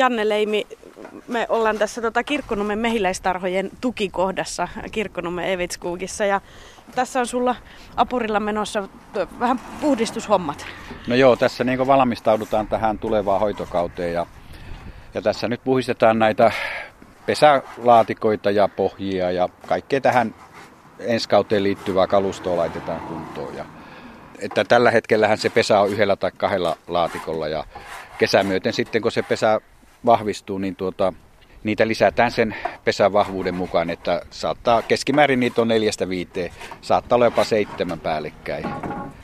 Janne Leimi. Me ollaan tässä tota Kirkkonummen mehiläistarhojen tukikohdassa Kirkkonummen Evitskuukissa ja tässä on sulla apurilla menossa vähän puhdistushommat. No joo, tässä niin valmistaudutaan tähän tulevaan hoitokauteen ja, ja tässä nyt puhistetaan näitä pesälaatikoita ja pohjia ja kaikkea tähän ensi kauteen liittyvää kalustoa laitetaan kuntoon. Ja, että tällä hetkellähän se pesä on yhdellä tai kahdella laatikolla ja kesämyöten sitten kun se pesä vahvistuu, niin tuota, niitä lisätään sen pesän vahvuuden mukaan, että saattaa keskimäärin niitä on neljästä viiteen, saattaa olla jopa seitsemän päällekkäin.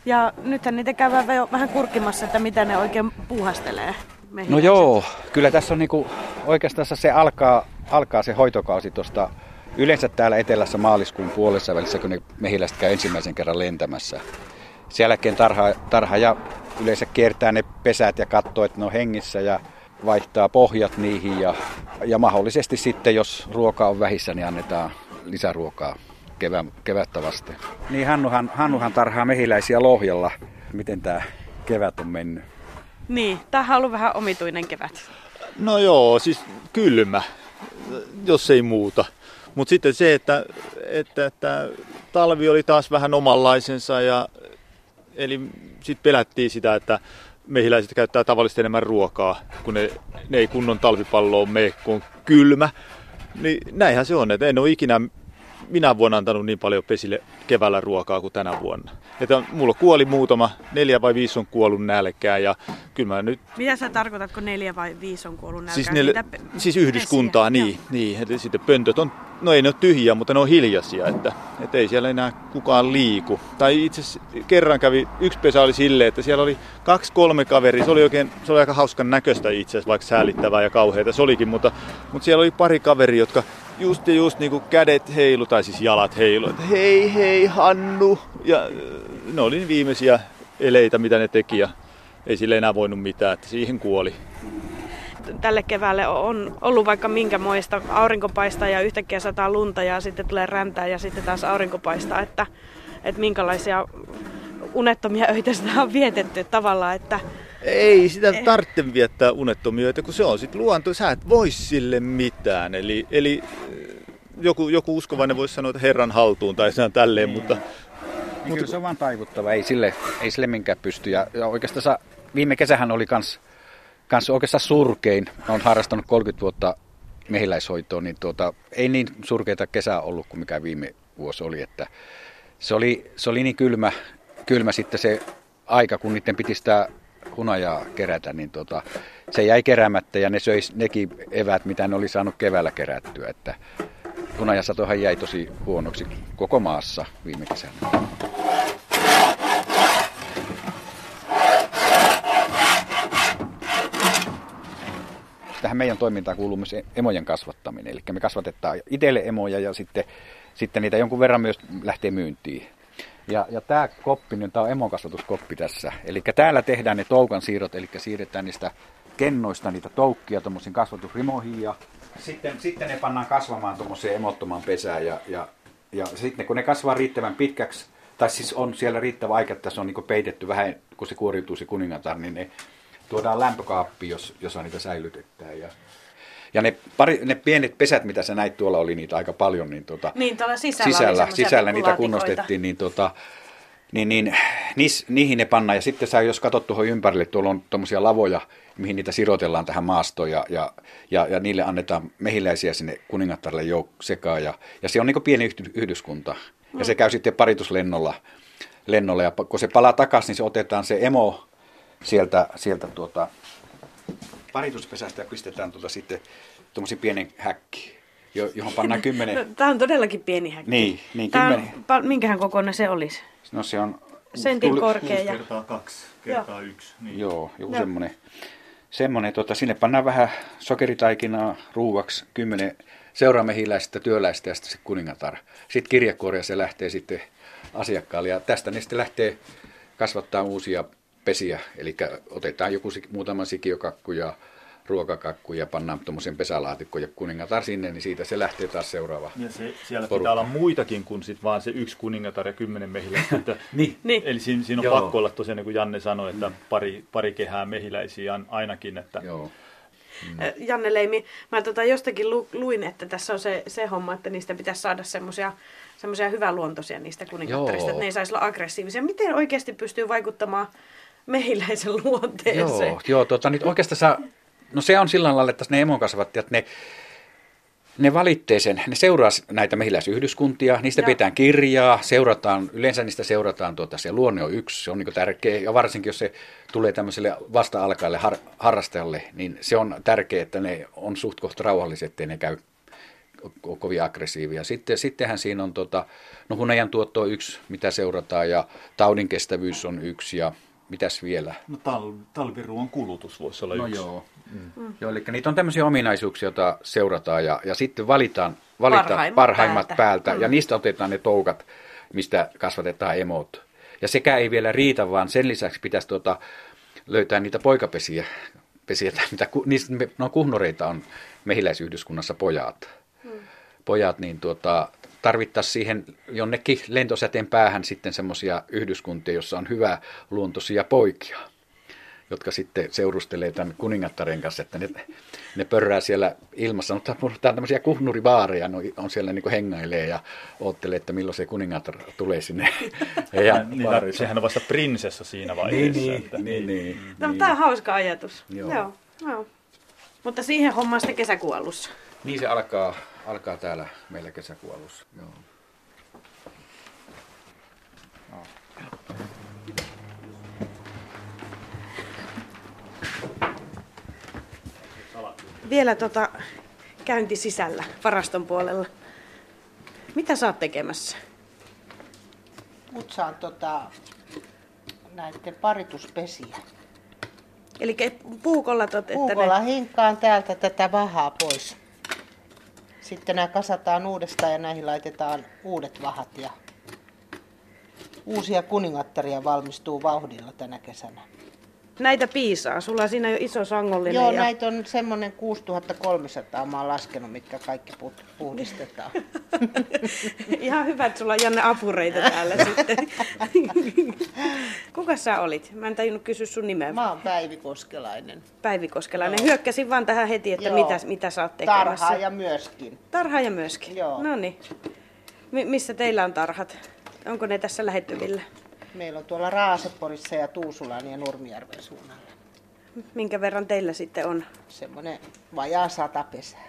Ja nythän niitä käydään vähän kurkimassa, että mitä ne oikein puuhastelee. No joo, kyllä tässä on niinku, oikeastaan se alkaa, alkaa se hoitokausi tuosta yleensä täällä etelässä maaliskuun puolessa välissä, kun ne mehiläiset käy ensimmäisen kerran lentämässä. Sen jälkeen tarha, tarha ja yleensä kiertää ne pesät ja katsoo, että ne on hengissä ja vaihtaa pohjat niihin ja, ja mahdollisesti sitten, jos ruoka on vähissä, niin annetaan lisäruokaa kevä, kevättä vasten. Niin Hannuhan, Hannuhan tarhaa mehiläisiä lohjalla. Miten tämä kevät on mennyt? Niin, tämähän on ollut vähän omituinen kevät. No joo, siis kylmä, jos ei muuta. Mutta sitten se, että, että, että talvi oli taas vähän omanlaisensa ja eli sitten pelättiin sitä, että mehiläiset käyttää tavallisesti enemmän ruokaa, kun ne, ne ei kunnon talvipalloon mene, kun on kylmä. Niin näinhän se on, että en ole ikinä minä vuonna antanut niin paljon pesille keväällä ruokaa kuin tänä vuonna. Että mulla kuoli muutama, neljä vai viisi on kuollut nälkään ja kyllä mä nyt... Mitä sä tarkoitat, kun neljä vai viisi on kuollut nälkään? Siis, nel... siis yhdyskuntaa, pesiä. niin. niin. Että sitten pöntöt on, no ei ne ole tyhjiä, mutta ne on hiljaisia, että, että ei siellä enää kukaan liiku. Tai itse kerran kävi, yksi pesä oli silleen, että siellä oli kaksi kolme kaveria, se oli oikein, se oli aika hauskan näköistä itse asiassa, vaikka säälittävää ja kauheita se olikin, mutta, mutta siellä oli pari kaveria, jotka just ja just niin kuin kädet heilu, tai siis jalat heilu, että hei hei Hannu. Ja äh, ne oli viimeisiä eleitä, mitä ne teki ja ei sille enää voinut mitään, että siihen kuoli. Tälle keväälle on ollut vaikka minkä muista aurinkopaista ja yhtäkkiä sataa lunta ja sitten tulee räntää ja sitten taas aurinkopaista, että, että minkälaisia unettomia öitä sitä on vietetty tavallaan, että ei sitä eh. tarvitse viettää unettomia, kun se on sitten luonto, sä et voi sille mitään. Eli, eli eh, joku, joku uskovainen voisi sanoa, että Herran haltuun tai sen tälleen, niin. mutta... Niin mutta se on vaan taivuttava, ei sille, ei sille minkään pysty. Ja, ja oikeastaan viime kesähän oli kans, kans oikeastaan surkein. Olen harrastanut 30 vuotta mehiläishoitoa, niin tuota, ei niin surkeita kesää ollut kuin mikä viime vuosi oli. Että se, oli se oli niin kylmä, kylmä sitten se aika, kun niiden piti sitä hunajaa kerätä, niin tota, se jäi keräämättä ja ne söi nekin evät, mitä ne oli saanut keväällä kerättyä. Että hunajasatohan jäi tosi huonoksi koko maassa viime kesänä. Tähän meidän toimintaan kuuluu myös emojen kasvattaminen. Eli me kasvatetaan itselle emoja ja sitten, sitten niitä jonkun verran myös lähtee myyntiin. Ja, ja tämä koppi, niin tämä on emokasvatuskoppi tässä. Eli täällä tehdään ne toukan siirrot, eli siirretään niistä kennoista niitä toukkia tuommoisiin kasvatusrimoihin ja sitten, sitten ne pannaan kasvamaan tuommoiseen emottomaan pesään ja, ja, ja sitten kun ne kasvaa riittävän pitkäksi, tai siis on siellä riittävä aika, että se on niin peitetty vähän, kun se kuoriutuu se kuningatar, niin ne tuodaan lämpökaappiin, jos, jos niitä säilytetään. Ja, ja ne, pari, ne pienet pesät, mitä sä näit tuolla, oli niitä aika paljon. Niin, tuota, niin tuolla sisällä, sisällä, sisällä niitä kunnostettiin, niin, tuota, niin, niin niis, niihin ne pannaan. Ja sitten sä, jos katsot tuohon ympärille, tuolla on tuommoisia lavoja, mihin niitä sirotellaan tähän maastoon ja, ja, ja, ja niille annetaan mehiläisiä sinne kuningattarille jouk- sekaan. Ja, ja se on niin pieni yhdyskunta. Ja se käy sitten parituslennolla. Lennolla, ja kun se palaa takaisin, niin se otetaan se emo sieltä, sieltä tuota, parituspesästä ja pistetään tuota sitten tuommoisen pienen häkki, johon pannaan kymmenen... Tämä on todellakin pieni häkki. Niin, niin kymmenen... On, minkähän kokoinen se olisi? No se on... Sentin tuli... korkea. Ja... kertaa kaksi, kertaa Joo. yksi. Niin. Joo, joku no. semmoinen. Semmoinen, tota, sinne pannaan vähän sokeritaikinaa ruuaksi, kymmenen seuraamehiläistä, työläistä ja sitten se kuningatar. Sitten kirjekuoria se lähtee sitten asiakkaalle ja tästä ne sitten lähtee kasvattaa uusia pesiä. Eli otetaan joku muutama sikiökakku ja ruokakakku ja pannaan tuommoisen pesälaatikkoon ja kuningatar sinne, niin siitä se lähtee taas seuraava Ja se, siellä porukka. pitää olla muitakin kuin sit vaan se yksi kuningatar ja kymmenen mehiläistä. niin. niin. Eli siinä, siinä on Joo. pakko olla tosiaan, niin kuin Janne sanoi, että pari, pari kehää mehiläisiä ainakin. Että... Joo. Mm. Janne Leimi, mä tota jostakin lu, luin, että tässä on se, se homma, että niistä pitäisi saada semmoisia semmoisia hyväluontoisia niistä kuningattarista, että ne ei saisi olla aggressiivisia. Miten oikeasti pystyy vaikuttamaan mehiläisen luonteeseen? Joo, joo tota, niin oikeastaan no se on sillä lailla, että ne emokasvattajat, ne, ne valitsee sen, ne seuraa näitä mehiläisyhdyskuntia, niistä Joo. pitää kirjaa, seurataan, yleensä niistä seurataan, tuota, se luonne on yksi, se on niin tärkeä, ja varsinkin jos se tulee tämmöiselle vasta-alkajalle har, harrastajalle, niin se on tärkeää, että ne on suht kohta rauhalliset, ettei ne käy kovin aggressiivia. Sitten, sittenhän siinä on, tota, no hunajan tuotto on yksi, mitä seurataan, ja taudin kestävyys on yksi, ja mitäs vielä? No tal, talviruon kulutus voisi olla no yksi. Joo. Mm. Mm. joo, eli niitä on tämmöisiä ominaisuuksia, joita seurataan, ja, ja sitten valitaan, valitaan parhaimmat, parhaimmat päältä, päältä mm. ja niistä otetaan ne toukat, mistä kasvatetaan emot. Ja sekä ei vielä riitä, vaan sen lisäksi pitäisi tuota, löytää niitä poikapesiä, pesiä, mitä, niistä, no kuhnoreita on mehiläisyhdyskunnassa pojat pojat, niin tuota, tarvittaisiin siihen jonnekin lentosäteen päähän sitten semmoisia yhdyskuntia, jossa on hyvä luontoisia poikia, jotka sitten seurustelee tämän kuningattaren kanssa, että ne, ne pörrää siellä ilmassa. Mutta tämä tämmöisiä kuhnurivaareja no, on siellä niin hengailee ja oottelee, että milloin se kuningatar tulee sinne. ja niin, sehän on vasta prinsessa siinä vaiheessa. Niin, että, niin, niin, niin, no, niin. Tämä on hauska ajatus. Joo. Joo, joo. Mutta siihen hommaan sitten kesäkuun alussa. Niin se alkaa alkaa täällä meillä kesäkuun alussa. Joo. No. Vielä tota, käynti sisällä varaston puolella. Mitä sä oot tekemässä? Putsaan tota, näiden parituspesiä. Eli puukolla tot, että Puukolla ne... hinkkaan täältä tätä vahaa pois. Sitten nämä kasataan uudestaan ja näihin laitetaan uudet vahat ja uusia kuningattaria valmistuu vauhdilla tänä kesänä. Näitä piisaa. Sulla on siinä jo iso sangollinen. Joo, ja... näitä on semmoinen 6300 mä oon laskenut, mitkä kaikki puhdistetaan. Ihan hyvä, että sulla on Janne apureita täällä sitten. Kuka sä olit? Mä en tajunnut kysyä sun nimeä. Mä oon Päivi Koskelainen. Päivi Koskelainen. Joo. Hyökkäsin vaan tähän heti, että mitä, mitä sä oot tekemässä. Tarhaa ja myöskin. Tarhaa ja myöskin. Joo. No niin. M- missä teillä on tarhat? Onko ne tässä lähettyvillä? Meillä on tuolla Raaseporissa ja Tuusulan ja Nurmijärven suunnalla. Minkä verran teillä sitten on? Semmoinen vajaa sata pesää.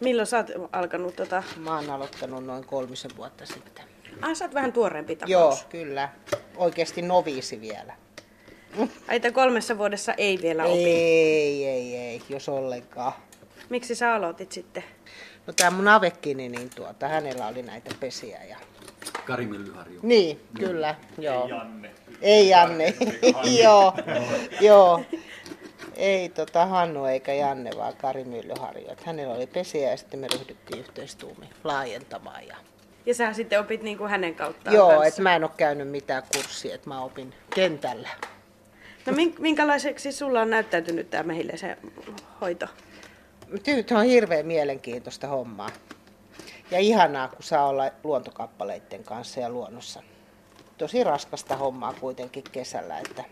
Milloin sä oot alkanut tota? Mä oon aloittanut noin kolmisen vuotta sitten. Ah, sä oot vähän tuoreempi tapaus. Joo, kyllä. Oikeasti noviisi vielä. Aita kolmessa vuodessa ei vielä opi? Ei, ei, ei, jos ollenkaan. Miksi sä aloitit sitten? No tää mun avekkini, niin tuota, hänellä oli näitä pesiä ja Kari Myllyharju. Niin, kyllä. Joo. Ei Janne. Ei Janne. joo, joo. Ei tota Hannu eikä Janne, vaan Kari Myllyharju. hänellä oli pesiä ja sitten me ryhdyttiin yhteistuumiin laajentamaan. Ja, ja sä sitten opit niin kuin hänen kauttaan Joo, että mä en ole käynyt mitään kurssia, että mä opin kentällä. No minkälaiseksi sulla on näyttäytynyt tämä mehiläisen hoito? Nyt on hirveän mielenkiintoista hommaa. Ja ihanaa, kun saa olla luontokappaleiden kanssa ja luonnossa. Tosi raskasta hommaa kuitenkin kesällä, että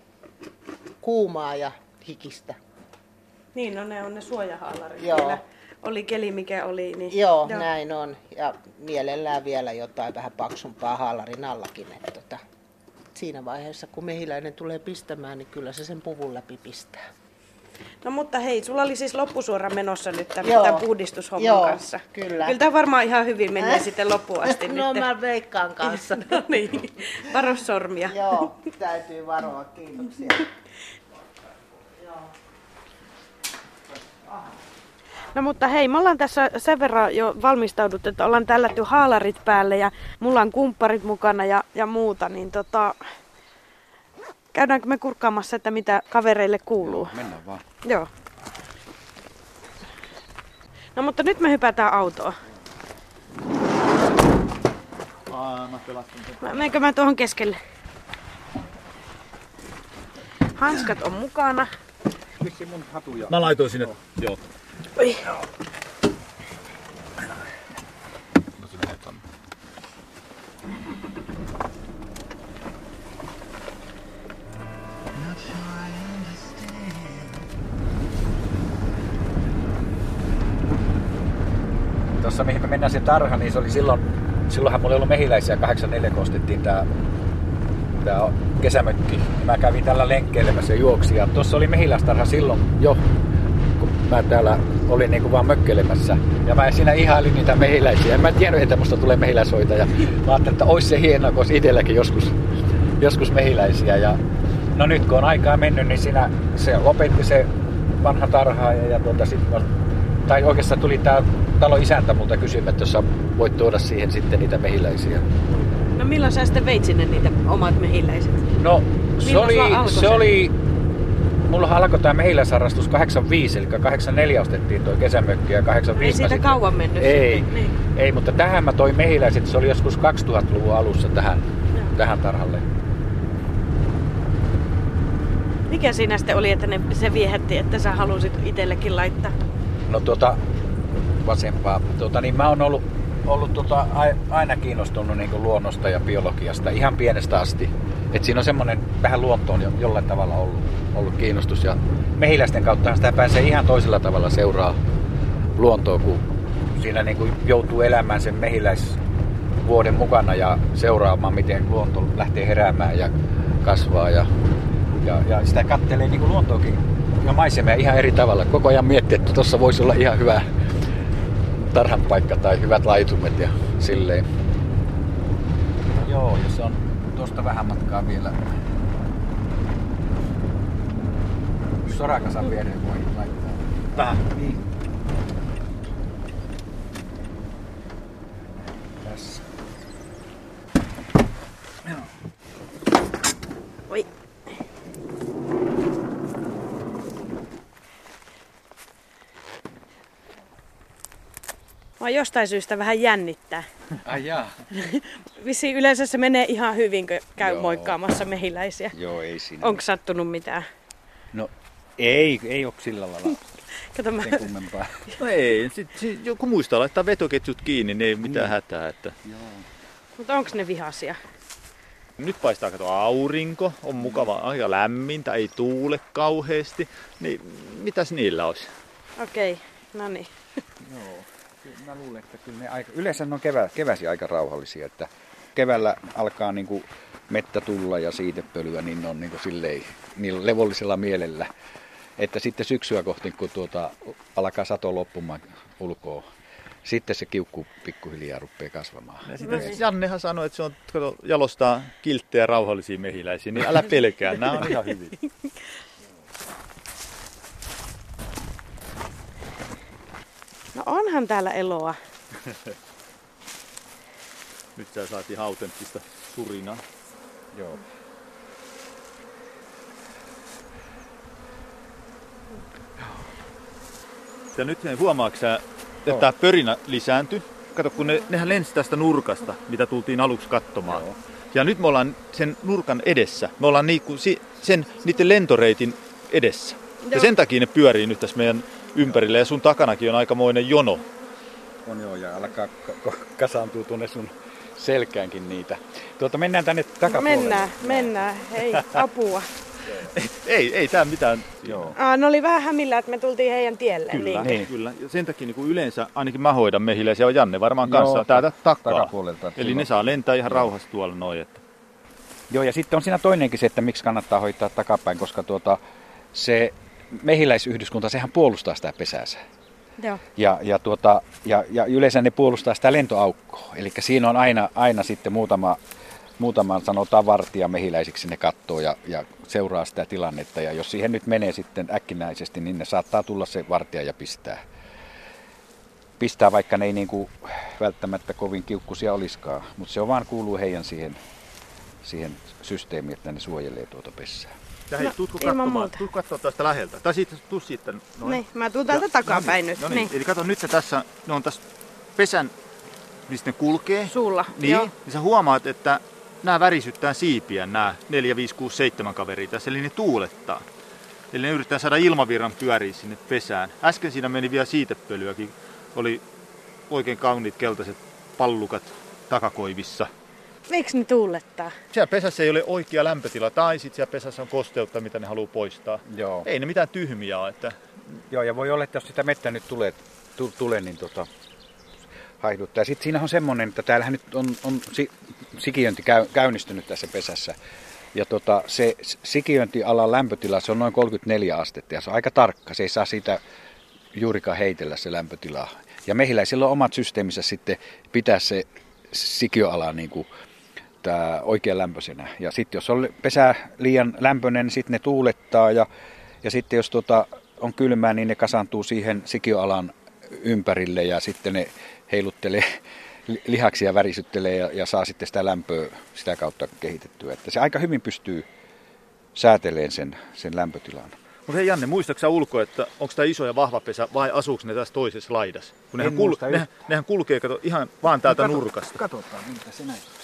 kuumaa ja hikistä. Niin, no ne on ne suojahaalarit. Joo. Oli keli mikä oli. Niin... Joo, Joo, näin on. Ja mielellään vielä jotain vähän paksumpaa haalarin allakin. Että tota, siinä vaiheessa, kun mehiläinen tulee pistämään, niin kyllä se sen puvun läpi pistää. No mutta hei, sulla oli siis loppusuora menossa nyt tämän, tämän puhdistushomman Joo, kanssa. kyllä. Kyllä tämä varmaan ihan hyvin menee äh? sitten loppuun asti No nyt. mä veikkaan kanssa. no niin, varo sormia. Joo, täytyy varoa, kiitoksia. No mutta hei, me ollaan tässä sen verran jo valmistauduttu, että ollaan tällätty haalarit päälle ja mulla on kumpparit mukana ja, ja muuta, niin tota, Käydäänkö me kurkkaamassa, että mitä kavereille kuuluu? Joo, mennään vaan. Joo. No mutta nyt me hypätään autoa. Aa, mä Menkö mä tuohon keskelle? Hanskat on mukana. Miksi mun hatuja? Mä laitoin sinne. Joo. Oi. Mennään se tarha, niin se oli silloin, silloinhan mulla ei ollut mehiläisiä 84, kun ostettiin tää, kesämökki. Mä kävin tällä lenkkeilemässä ja juoksi ja tuossa oli mehiläistarha silloin jo, kun mä täällä olin niinku vaan mökkelemässä. Ja mä siinä ihailin niitä mehiläisiä. En mä tiennyt, että musta tulee mehiläishoitaja. Mä ajattelin, että olisi se hienoa, kun olisi itselläkin joskus, joskus mehiläisiä. Ja no nyt kun on aikaa mennyt, niin siinä se lopetti se vanha tarhaaja ja tuota, sit, tai oikeastaan tuli tää talo isäntä multa kysymään, että jos voit tuoda siihen sitten niitä mehiläisiä. No milloin sä sitten veit sinne niitä omat mehiläiset? No se oli, se oli, mulla alkoi tämä mehiläisharrastus 85, eli 84 ostettiin toi kesämökki ja 85 Ei siitä sitten- kauan mennyt Ei, sitten, niin. ei, mutta tähän mä toin mehiläiset, se oli joskus 2000-luvun alussa tähän, Joo. tähän tarhalle. Mikä siinä sitten oli, että ne, se viehätti, että sä halusit itsellekin laittaa? No tuota, vasempaa. Tuota, niin mä oon ollut, ollut ai- aina kiinnostunut niin luonnosta ja biologiasta ihan pienestä asti. Et siinä on semmoinen vähän luontoon jo, jollain tavalla ollut, ollut kiinnostus. Ja mehiläisten kautta sitä pääsee ihan toisella tavalla seuraa luontoa, kun siinä niin kuin joutuu elämään sen mehiläisvuoden mukana ja seuraamaan, miten luonto lähtee heräämään ja kasvaa. Ja, ja, ja sitä kattelee niin kuin luontoakin ja maisemia ihan eri tavalla. Koko ajan miettii, että tuossa voisi olla ihan hyvä tarhan paikka tai hyvät laitumet ja silleen. Joo, ja se on tuosta vähän matkaa vielä. Sorakasan viereen voi laittaa. Vähän. Niin. Tässä. Oi. Mä jostain syystä vähän jännittää. Ai jaa. Vissiin yleensä se menee ihan hyvin, kun käy Joo. moikkaamassa mehiläisiä. Joo, ei siinä. Onko sattunut mitään? No ei, ei ole sillä lailla Kato, mä... kummempaa. No ei, sit, sit, joku muistaa laittaa vetoketjut kiinni, niin ei mitään Niin. hätää. Että. Mutta onko ne vihaisia? Nyt paistaa kato aurinko, on mukava aika lämmintä, ei tuule kauheasti. Niin mitäs niillä olisi? Okei, no niin. Joo, kyllä mä luulen, että kyllä ne aika, yleensä ne on kevä, keväsi aika rauhallisia, että keväällä alkaa niinku mettä tulla ja siitepölyä, niin ne on niinku silleen, niillä levollisella mielellä. Että sitten syksyä kohti, kun tuota, alkaa sato loppumaan ulkoa, sitten se kiukku pikkuhiljaa rupeaa kasvamaan. Ja sitä, Jannehan sanoi, että se on, kato, jalostaa kilttejä rauhallisia mehiläisiä, niin älä pelkää, nämä on ihan hyvin. No onhan täällä eloa. Nyt sä saatiin autenttista surinaa. Joo. Ja nyt huomaatko sä, että Joo. tämä pörinä lisääntyi? Kato, kun ne, nehän lensi tästä nurkasta, mitä tultiin aluksi katsomaan. Joo. Ja nyt me ollaan sen nurkan edessä. Me ollaan niinku sen, niiden lentoreitin edessä. Ja Joo. sen takia ne pyörii nyt tässä meidän ympärillä. Ja sun takanakin on aikamoinen jono. On joo, ja alkaa ka- ka- kasaantua tuonne sun selkäänkin niitä. Tuota, mennään tänne takapuolelle. Mennään, mennään. Hei, apua. Ei, ei tää mitään. Joo. Aa, ne oli vähän hämillä, että me tultiin heidän tielle. Kyllä, Niin. Niin. kyllä. Ja sen takia niin kuin yleensä ainakin mä hoidan mehiläisiä ja Janne varmaan Joo, kanssa täältä takaa. takapuolelta. Eli ne saa lentää ihan rauhassa tuolla noin. Että. Joo, ja sitten on siinä toinenkin se, että miksi kannattaa hoitaa takapäin, koska tuota, se mehiläisyhdyskunta, sehän puolustaa sitä pesäänsä. Joo. Ja, ja, tuota, ja, ja yleensä ne puolustaa sitä lentoaukkoa. Eli siinä on aina, aina sitten muutama, muutama sanotaan vartija mehiläisiksi ne katsoo ja, ja seuraa sitä tilannetta. Ja jos siihen nyt menee sitten äkkinäisesti, niin ne saattaa tulla se vartija ja pistää. Pistää, vaikka ne ei niin kuin välttämättä kovin kiukkusia olisikaan. Mutta se on vaan kuuluu heidän siihen, siihen systeemiin, että ne suojelee tuota pesää. Ja hei, No, tuutko katsomaan, tuutko katsoa tästä läheltä? Tai siitä, tuu siitä. Noin. Niin, mä tuun täältä takapäin nyt. No niin. Niin. Eli kato nyt se tässä, ne on tässä pesän, mistä ne kulkee. Suulla. Niin, Joo. niin sä huomaat, että nämä värisyttää siipiä, nämä 4, 5, 6, 7 kaveria tässä, eli ne tuulettaa. Eli ne yrittää saada ilmavirran pyöriä sinne pesään. Äsken siinä meni vielä siitepölyäkin. Oli oikein kauniit keltaiset pallukat takakoivissa. Miksi ne tuulettaa? Siellä pesässä ei ole oikea lämpötila, tai sitten siellä pesässä on kosteutta, mitä ne haluaa poistaa. Joo. Ei ne mitään tyhmiä ole, että Joo, ja voi olla, että jos sitä mettä nyt tulee, tu, tulee niin tota, haihduttaa. Sitten siinä on semmoinen, että täällähän nyt on, on si, sikiönti käy, käynnistynyt tässä pesässä. Ja tota, se sikiöntialan lämpötila, se on noin 34 astetta ja se on aika tarkka. Se ei saa siitä juurikaan heitellä se lämpötila. Ja mehiläisillä on omat systeemissä sitten pitää se sikiöala niin kuin, tää oikein lämpöisenä. Ja sitten jos on pesä liian lämpöinen, niin sitten ne tuulettaa ja, ja sitten jos tota, on kylmää, niin ne kasantuu siihen sikiöalan ympärille ja sitten ne heiluttelee lihaksia värisyttelee ja, ja saa sitten sitä lämpöä sitä kautta kehitettyä. Että se aika hyvin pystyy säätelemään sen, sen lämpötilan. Mutta hei Janne, muistaaksä ulko, että onko tämä iso ja vahva pesä vai asuuko ne tässä toisessa laidassa? Kun nehän, kul- nehän, nehän, kulkee kato, ihan vaan täältä no, nurkasta. Katsotaan, miltä se näyttää.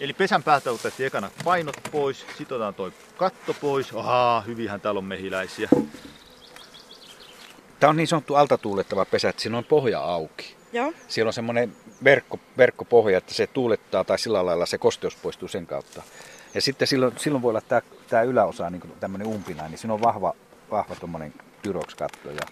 Eli pesän päältä otettiin ekana painot pois, sitten otetaan toi katto pois. Ahaa, hyvinhän täällä on mehiläisiä. Tämä on niin sanottu altatuulettava pesä, että siinä on pohja auki. Joo. Siellä on semmoinen verkko, verkkopohja, että se tuulettaa tai sillä lailla se kosteus poistuu sen kautta. Ja sitten silloin, silloin voi olla tämä, tämä yläosa niin tämmöinen umpina, niin siinä on vahva, vahva tuommoinen tyrokskatto. Ja...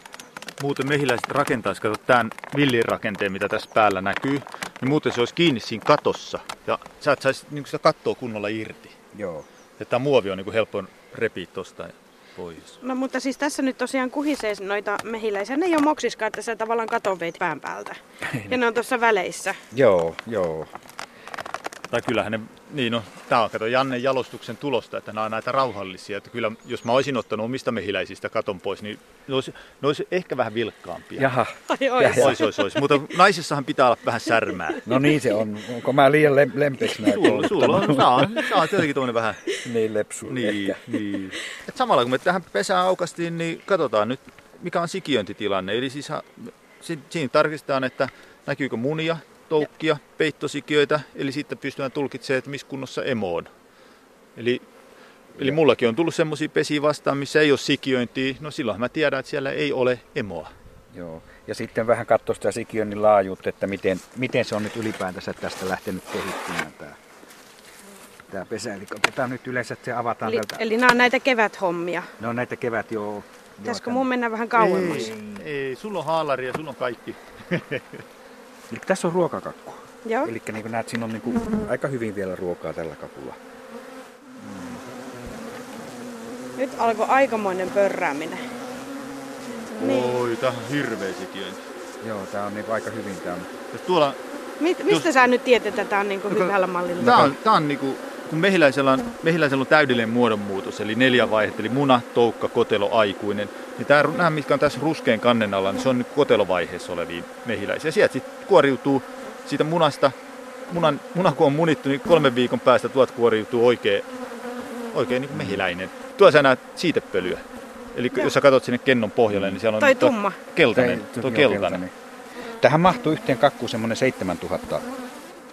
Muuten mehiläiset rakentaisi, kato tämän villin rakenteen, mitä tässä päällä näkyy, niin muuten se olisi kiinni siinä katossa. Ja sä et saisi niin sitä kattoa kunnolla irti. Joo. Että tämä muovi on niin helppo repiä tuosta pois. No mutta siis tässä nyt tosiaan kuhisee noita mehiläisiä. Ne ei ole moksiskaan, että sä tavallaan katon veit pään päältä. ja ne on tuossa väleissä. Joo, joo. Tai kyllähän ne, niin no, tämä on kato Janne jalostuksen tulosta, että nämä on näitä rauhallisia. Että kyllä, jos mä olisin ottanut omista mehiläisistä katon pois, niin ne olisi, ne olisi ehkä vähän vilkkaampia. Jaha. Ai ois. Ois, ois, ois. Mutta naisissahan pitää olla vähän särmää. No niin se on. Onko mä liian lem- lempeksi näin Sulla, sulla on, sä on, sä on tietenkin tuommoinen vähän... Niin lepsu Niin, ehkä. niin. Et samalla kun me tähän pesään aukastiin, niin katsotaan nyt, mikä on sikiöintitilanne. Eli siis siinä tarkistetaan, että näkyykö munia, toukkia, peittosikiöitä, eli sitten pystytään tulkitsemaan, että missä kunnossa emo on. Eli, eli mullakin on tullut semmoisia pesiä vastaan, missä ei ole sikiöintiä, no silloin mä tiedän, että siellä ei ole emoa. Joo. Ja sitten vähän katsoa sitä sikiönnin laajuutta, että miten, miten se on nyt ylipäätänsä tästä lähtenyt kehittymään tämä, tämä pesä. Eli otetaan nyt yleensä, että se avataan Eli, tältä. eli nämä on näitä keväthommia. Ne on näitä kevät jo. Pitäisikö mun mennä vähän kauemmas? Ei, ei, sulla on haalari ja sulla on kaikki. Eli tässä on ruokakakku. Joo. Eli niin kuin näet, siinä on niin kuin aika hyvin vielä ruokaa tällä kakulla. Nyt alkoi aikamoinen pörrääminen. Niin. Oi, tää on hirveä sikiöinti. Joo, tää on niin kuin aika hyvin. Tää on. Jos tuolla Mit, mistä sä nyt tiedät, että tämä on niin kuin No, hyvällä mallilla? Tämä on, tää on niinku, kun mehiläisellä on, mehiläisellä on täydellinen muodonmuutos, eli neljä vaihetta, eli muna, toukka, kotelo, aikuinen. Niin tää, nämä, mitkä on tässä ruskean kannen alla, niin se on nyt kotelovaiheessa olevia mehiläisiä. Sieltä sitten kuoriutuu siitä munasta, munan, muna kun on munittu, niin kolmen viikon päästä tuot kuoriutuu oikein, oikein niin kuin mehiläinen. Tuolla sä näet siitepölyä. Eli Joo. jos sä katsot sinne kennon pohjalle, niin siellä on Toi tuo tumma. keltainen. Tei- Tuo joo, keltainen. Tähän mahtuu yhteen kakkuun semmoinen 7000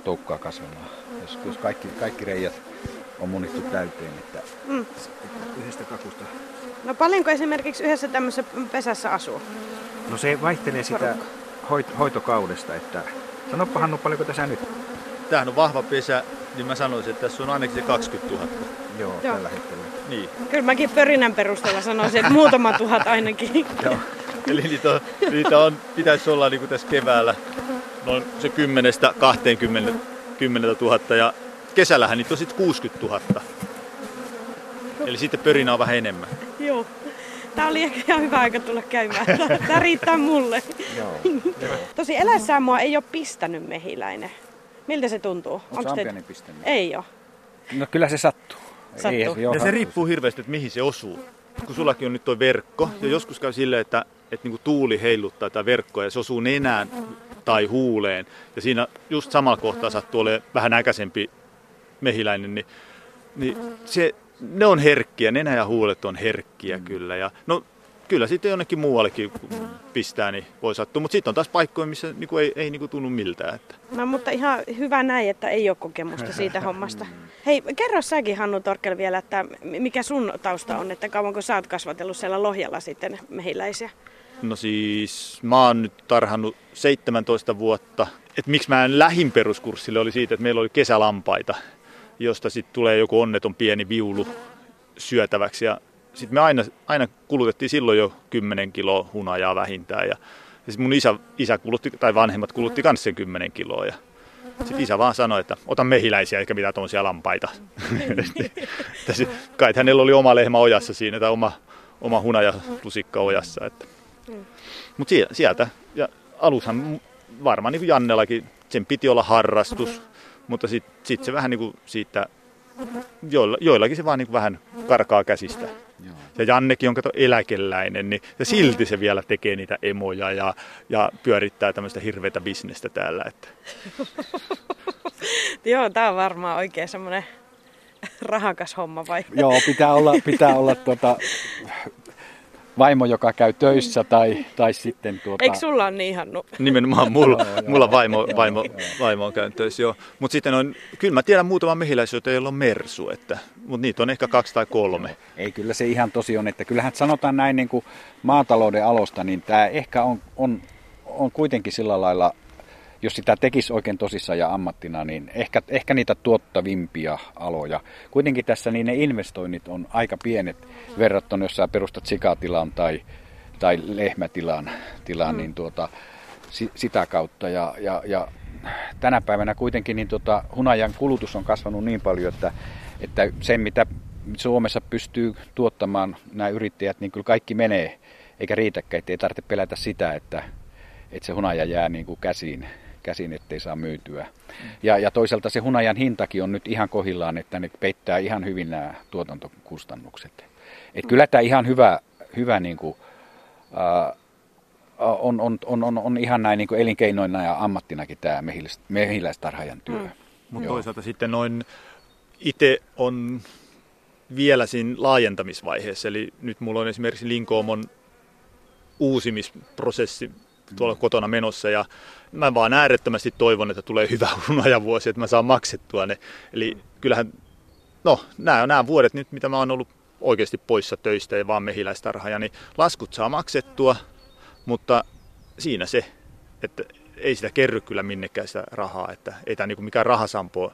toukkaa kasvamaan. Jos, jos kaikki, kaikki reijät on munittu täyteen, että, Mm. yhdestä kakusta. No paljonko esimerkiksi yhdessä tämmöisessä pesässä asuu? No se vaihtelee sitä hoit, hoitokaudesta, että sanoppa Hannu, paljonko tässä nyt? Tämähän on vahva pesä, niin mä sanoisin, että tässä on ainakin se 20 000. Joo, Joo. tällä hetkellä. Niin. Kyllä mäkin pörinän perusteella sanoisin, että muutama tuhat ainakin. Joo. Eli niitä on, niitä on pitäisi olla niin kuin tässä keväällä noin se 10 20 10 000 ja kesällähän niitä on sitten 60 000. Eli sitten pörinä on vähän enemmän. Joo. Tää oli ehkä ihan hyvä aika tulla käymään. Tää riittää mulle. Joo. Tosi elässään mua ei ole pistänyt mehiläinen. Miltä se tuntuu? Onko ampiainen pistänyt? Ei oo. No kyllä se sattuu. Sattuu. joo, Ja se riippuu hirveästi, että mihin se osuu. Kun sullakin on nyt tuo verkko, ja joskus käy silleen, että, että niinku tuuli heiluttaa tätä verkkoa ja se osuu nenään tai huuleen. Ja siinä just samalla kohtaa sattuu olemaan vähän äkäisempi mehiläinen, niin, niin se, ne on herkkiä, nenä ja huulet on herkkiä kyllä. Ja, no kyllä sitten jonnekin muuallekin pistää, niin voi sattua. Mutta sitten on taas paikkoja, missä niinku ei, ei niinku tunnu miltään. Että. No mutta ihan hyvä näin, että ei ole kokemusta siitä hommasta. Hei, kerro säkin Hannu Torkel vielä, että mikä sun tausta on, että kauanko sä oot kasvatellut siellä Lohjalla sitten mehiläisiä? No siis mä oon nyt tarhannut 17 vuotta. Et miksi mä en lähin peruskurssille oli siitä, että meillä oli kesälampaita, josta sitten tulee joku onneton pieni viulu syötäväksi. Ja sitten me aina, aina kulutettiin silloin jo 10 kiloa hunajaa vähintään. Ja, Ja mun isä, isä kulutti, tai vanhemmat kulutti myös sen 10 kiloa. Ja sitten isä vaan sanoi, että ota mehiläisiä eikä mitään tuollaisia lampaita. Kai hänellä oli oma lehmä ojassa siinä tai oma, oma hunaja lusikka ojassa. Että. Mutta sieltä, ja alushan varmaan niin kuin Jannellakin, sen piti olla harrastus, mutta sitten sit se vähän niin kuin siitä, joilla, joillakin se vaan niin kuin vähän karkaa käsistä. Ja Jannekin on kato eläkeläinen, niin, ja silti se vielä tekee niitä emoja ja, ja pyörittää tämmöistä hirveätä bisnestä täällä. Että. Joo, tämä on varmaan oikein semmoinen rahakas homma vai? Joo, pitää olla, pitää olla tuota, vaimo, joka käy töissä tai, tai sitten... Tuota... Eikö sulla ole niin ihannu? Nimenomaan mulla, mulla vaimo, vaimo, vaimo on käynyt töissä, joo. Mutta sitten on, kyllä mä tiedän muutaman mehiläisiä, joilla on mersu, että, mutta niitä on ehkä kaksi tai kolme. Ei, kyllä se ihan tosi on, että kyllähän sanotaan näin niin kuin maatalouden alosta, niin tämä ehkä on, on, on kuitenkin sillä lailla jos sitä tekisi oikein tosissaan ja ammattina, niin ehkä, ehkä niitä tuottavimpia aloja. Kuitenkin tässä niin ne investoinnit on aika pienet verrattuna, jos sä perustat sikatilan tai, tai lehmätilan, tilan, mm. niin tuota, si, sitä kautta. Ja, ja, ja tänä päivänä kuitenkin niin tuota, hunajan kulutus on kasvanut niin paljon, että, että se mitä Suomessa pystyy tuottamaan nämä yrittäjät, niin kyllä kaikki menee, eikä riitäkään, ettei tarvitse pelätä sitä, että, että se hunaja jää niin kuin käsiin, käsin, ettei saa myytyä. Ja, ja toisaalta se hunajan hintakin on nyt ihan kohillaan, että ne peittää ihan hyvin nämä tuotantokustannukset. Et kyllä tämä ihan hyvä, hyvä niin kuin, äh, on, on, on, on, on ihan näin niin kuin elinkeinoina ja ammattinakin tämä mehiläistarhaajan työ. Mm. Mutta toisaalta sitten noin itse on vielä siinä laajentamisvaiheessa. Eli nyt mulla on esimerkiksi Linkoomon uusimisprosessi tuolla kotona menossa ja mä vaan äärettömästi toivon, että tulee hyvä hunajavuosi, että mä saan maksettua ne. Eli kyllähän, no nämä nämä vuodet nyt, mitä mä oon ollut oikeasti poissa töistä ja vaan mehiläistarhaja, niin laskut saa maksettua, mutta siinä se, että ei sitä kerry kyllä minnekään sitä rahaa, että ei tämä niinku mikään rahasampo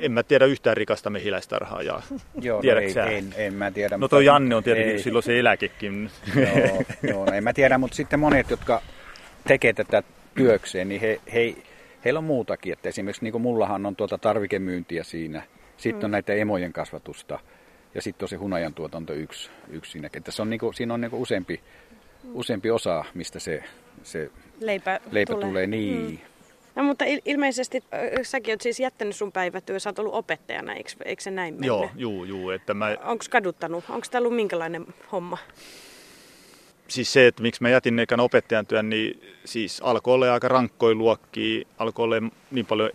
en mä tiedä yhtään rikasta mehiläistarhaajaa. Joo, no ei, en, en, mä tiedä. No toi Janne on tietenkin ei. silloin se eläkekin. Joo, joo no en mä tiedä, mutta sitten monet, jotka tekee tätä työkseen, niin he, he, heillä on muutakin. Että esimerkiksi niin kuin mullahan on tuota tarvikemyyntiä siinä. Sitten on mm. näitä emojen kasvatusta ja sitten on se hunajan tuotanto yksi, yksi siinä. Että se on niin kuin, siinä on niin kuin useampi, useampi osa, mistä se, se leipä, leipä tulee. tulee. Niin. Mm. No mutta il- ilmeisesti äh, säkin oot siis jättänyt sun päivätyö, sä oot ollut opettajana, eikö, eikö se näin mene? Joo, juu, juu. Että mä... Onko kaduttanut? Onko tämä ollut minkälainen homma? siis se, että miksi mä jätin ekana opettajan työn, niin siis alkoi olla aika rankkoja luokkia, alkoi olla niin paljon,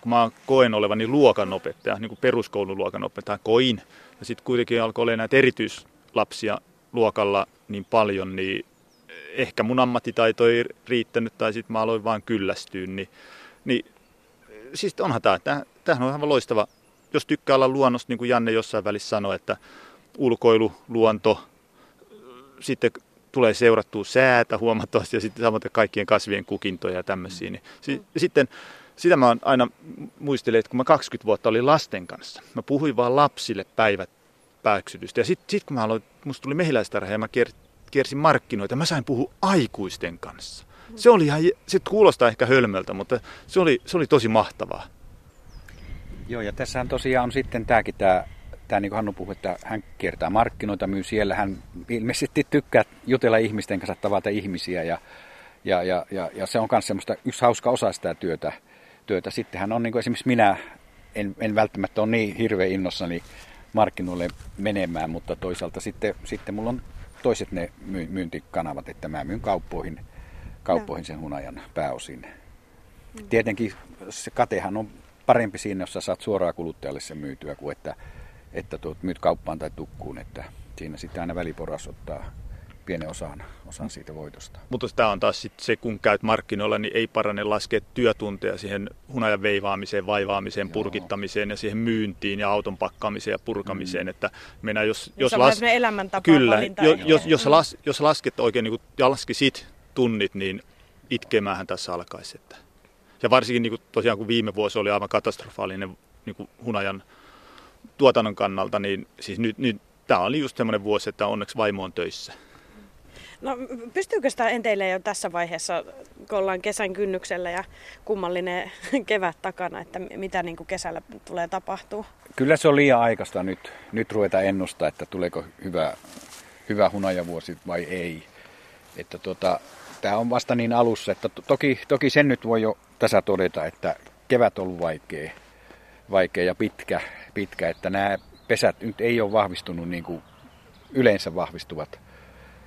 kun mä koen olevani luokanopettaja, niin kuin peruskoulun luokanopettaja, koin. Ja sitten kuitenkin alkoi olla näitä erityislapsia luokalla niin paljon, niin ehkä mun ammattitaito ei riittänyt tai sitten mä aloin vaan kyllästyä, niin, niin siis onhan tämä, tämähän on aivan loistava, jos tykkää olla luonnosta, niin kuin Janne jossain välissä sanoi, että ulkoilu, luonto, sitten tulee seurattua säätä huomattavasti ja sitten samoin kaikkien kasvien kukintoja ja tämmöisiä. Niin, sitten sitä mä aina muistelen, että kun mä 20 vuotta olin lasten kanssa, mä puhuin vaan lapsille päivät pääksytystä. Ja sitten sit kun mä aloin, musta tuli mehiläistarha ja mä kiersin markkinoita, mä sain puhua aikuisten kanssa. Se oli ihan, se kuulostaa ehkä hölmöltä, mutta se oli, se oli tosi mahtavaa. Joo, ja tässähän tosiaan on sitten tämäkin tämä tämä niin kuin Hannu puhui, että hän kiertää markkinoita, myy siellä. Hän ilmeisesti tykkää jutella ihmisten kanssa, tavata ihmisiä ja, ja, ja, ja, ja se on myös semmoista yksi hauska osa sitä työtä. työtä. Sitten hän on niin kuin esimerkiksi minä, en, en välttämättä ole niin hirveän innossani markkinoille menemään, mutta toisaalta sitten, sitten mulla on toiset ne myyntikanavat, että mä myyn kauppoihin, kauppoihin sen hunajan pääosin. Mm. Tietenkin se katehan on parempi siinä, jos sä saat suoraan kuluttajalle sen myytyä, kuin että että tuot, myyt kauppaan tai tukkuun, että siinä sitten aina väliporas ottaa pienen osan, osan siitä voitosta. Mutta tämä on taas sit se, kun käyt markkinoilla, niin ei parane laskea työtunteja siihen hunajan veivaamiseen, vaivaamiseen, Joo. purkittamiseen ja siihen myyntiin ja auton pakkaamiseen ja purkamiseen. Mm. Että mennään, jos, jos, las... Kyllä, jo, jos, jos, las, jos lasket oikein niin ja laskisit tunnit, niin itkemähän tässä alkaisi. Että. Ja varsinkin niin kuin, tosiaan kun viime vuosi oli aivan katastrofaalinen niin kuin hunajan tuotannon kannalta, niin siis nyt, nyt tämä oli just semmoinen vuosi, että onneksi vaimo on töissä. No pystyykö sitä enteille jo tässä vaiheessa, kun ollaan kesän kynnyksellä ja kummallinen kevät takana, että mitä niin kuin kesällä tulee tapahtuu? Kyllä se on liian aikaista nyt, nyt ruveta ennustaa, että tuleeko hyvä, hyvä hunajavuosi vai ei. Että tota, tämä on vasta niin alussa, että toki, toki sen nyt voi jo tässä todeta, että kevät on ollut vaikea, vaikea ja pitkä, pitkä, että nämä pesät nyt ei ole vahvistunut niin kuin yleensä vahvistuvat.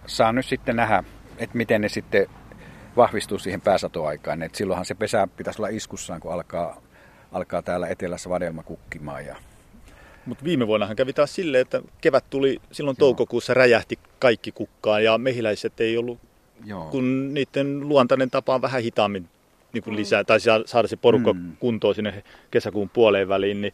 Saa nyt sitten nähdä, että miten ne sitten vahvistuu siihen pääsatoaikaan. Et silloinhan se pesä pitäisi olla iskussaan, kun alkaa, alkaa täällä etelässä vadelma kukkimaan. Ja... Mutta viime vuonnahan kävi taas silleen, että kevät tuli silloin toukokuussa räjähti kaikki kukkaan ja mehiläiset ei ollut, Joo. kun niiden luontainen tapa on vähän hitaammin niin kuin lisää, tai saada se porukka mm. kuntoon sinne kesäkuun puoleen väliin, niin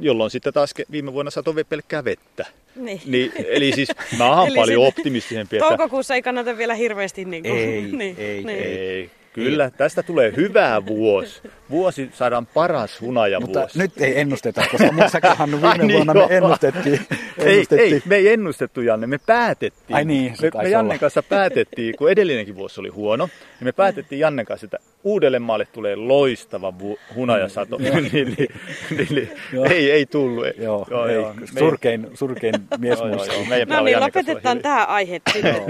jolloin sitten taas viime vuonna satoi pelkkää vettä. Niin. niin eli siis mä oon paljon optimistisempi. Että... Toukokuussa ei kannata vielä hirveästi niin kuin... Ei, niin, ei, niin. ei. Kyllä, tästä tulee hyvä vuosi. Vuosi saadaan paras hunajavuosi. Mutta nyt ei ennusteta, koska muissakin Hannu viime niin vuonna me ennustettiin. Ei, ei, me ei ennustettu Janne, me päätettiin. Ai niin, me, me Jannen kanssa päätettiin, kun edellinenkin vuosi oli huono, niin me päätettiin Jannen kanssa, että Uudellemaalle tulee loistava hunajasato. niin, niin, niin, niin, ei, ei tullut. Joo, joo, ei, joo. Surkein, surkein mies joo, joo, joo. No niin, lopetetaan tämä aihe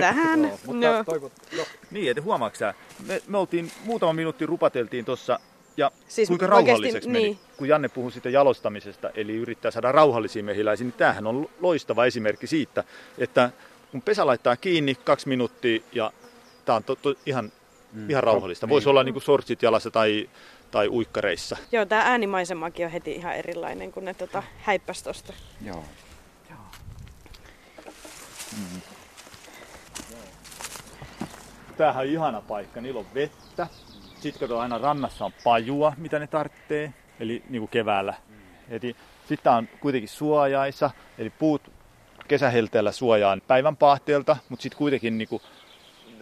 tähän. Joo, mutta no. toivot, jo. Niin, että huomaatko me, me oltiin muutama minuutti rupateltiin tuossa ja siis kuinka rauhalliseksi meni, niin. kun Janne puhui siitä jalostamisesta, eli yrittää saada rauhallisia mehiläisiä, niin tämähän on loistava esimerkki siitä, että kun pesä laittaa kiinni kaksi minuuttia ja tämä on to, to, ihan, mm. ihan rauhallista. Niin. Voisi olla niin kuin sortsit jalassa tai, tai uikkareissa. Joo, tämä äänimaisemakin on heti ihan erilainen, kun ne tota, häippäsi tuosta. Joo. Tämähän on ihana paikka, niillä on vettä. Sitten kato aina rannassa on pajua, mitä ne tarvitsee, eli niin kuin keväällä. Eli sitten on kuitenkin suojaisa, eli puut kesähelteellä suojaan päivän pahteelta, mutta sitten kuitenkin niin kuin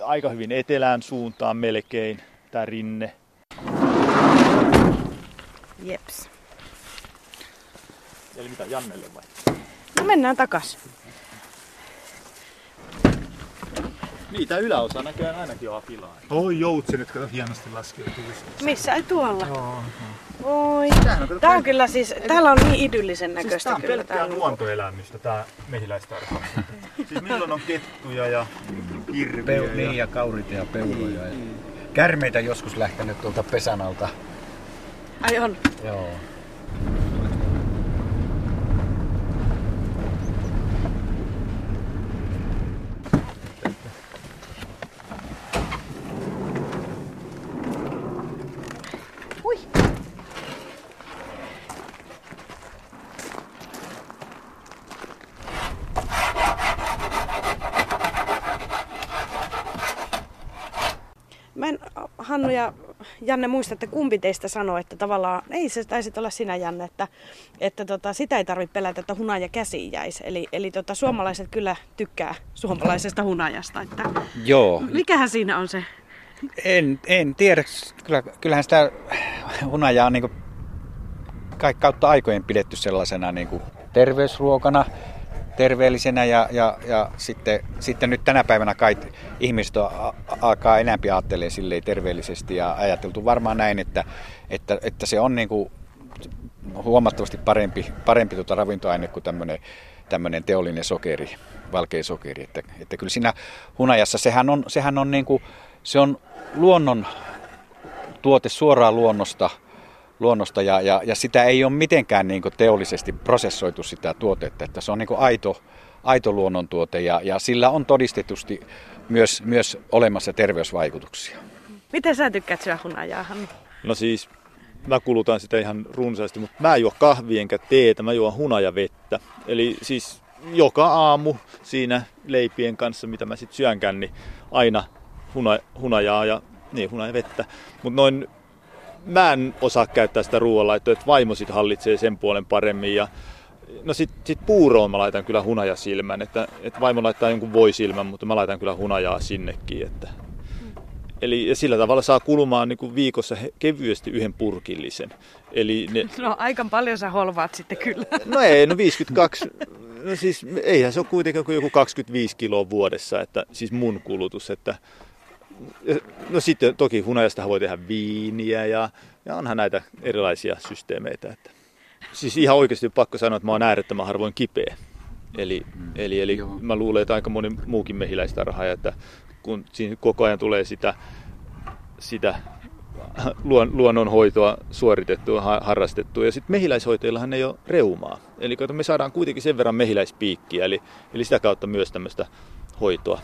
aika hyvin etelään suuntaan melkein tämä rinne. Jeps. Eli mitä Jannelle vai? No mennään takas. Niin, tää yläosa näköjään ainakin on apilaa. Oi joutsenet, kato hienosti laskeutuu. Missä? Ei tuolla? Joo. Oi. Tää on kyllä siis, täällä on niin idyllisen näköistä siis tää on kyllä. Tää on luontoelämistä tää mehiläistarha. siis milloin on kettuja ja hirviä. Peu, ja... Niin, ja kaurita ja peuroja. Ja... Kärmeitä joskus lähtenyt tuolta pesän alta. Ai on? Joo. Hannu ja Janne muistatte, kumpi teistä sanoi, että tavallaan, ei se taisi olla sinä Janne, että, että tota, sitä ei tarvitse pelätä, että hunaja käsi jäisi. Eli, eli tota, suomalaiset kyllä tykkää suomalaisesta hunajasta. Että, Joo. Mikähän siinä on se? En, en tiedä. Kyllä, kyllähän sitä hunajaa on niin kautta aikojen pidetty sellaisena niin kuin terveysruokana terveellisenä ja, ja, ja sitten, sitten nyt tänä päivänä kai ihmiset alkaa enemmän ajattelemaan silleen terveellisesti ja ajateltu varmaan näin, että, että, että se on niin kuin huomattavasti parempi, parempi tuota ravintoaine kuin tämmöinen, tämmöinen teollinen sokeri, valkea sokeri. Että, että kyllä siinä hunajassa sehän on, sehän on, niin kuin, se on luonnon tuote suoraan luonnosta – luonnosta ja, ja, ja sitä ei ole mitenkään niin teollisesti prosessoitu sitä tuotetta, että se on niin aito, aito luonnontuote ja, ja sillä on todistetusti myös, myös olemassa terveysvaikutuksia. Miten sä tykkäät syödä hunajaa, No siis mä kulutan sitä ihan runsaasti, mutta mä en juo kahvia enkä teetä, mä juon hunajavettä. Eli siis joka aamu siinä leipien kanssa, mitä mä sitten syönkään, niin aina huna, hunajaa ja niin, hunajavettä. Mutta noin mä en osaa käyttää sitä ruoanlaittoa, että vaimo sit hallitsee sen puolen paremmin. Ja, no sit, sit puuroon mä laitan kyllä hunajasilmän, että, että vaimo laittaa jonkun voisilmän, mutta mä laitan kyllä hunajaa sinnekin. Että. Eli ja sillä tavalla saa kulumaan niin kuin viikossa kevyesti yhden purkillisen. Eli ne... No aika paljon sä holvaat sitten kyllä. No ei, no 52 No siis eihän se ole kuitenkaan kuin joku 25 kiloa vuodessa, että siis mun kulutus, että No sitten toki hunajasta voi tehdä viiniä ja, ja onhan näitä erilaisia systeemeitä. Että. Siis ihan oikeasti pakko sanoa, että mä oon äärettömän harvoin kipeä. Eli, eli, eli mä luulen, että aika moni muukin mehiläistarha, että kun siinä koko ajan tulee sitä, sitä luon, luonnonhoitoa suoritettua, harrastettua. Ja sitten mehiläishoitajillahan ei ole reumaa. Eli me saadaan kuitenkin sen verran mehiläispiikkiä, eli, eli sitä kautta myös tämmöistä hoitoa.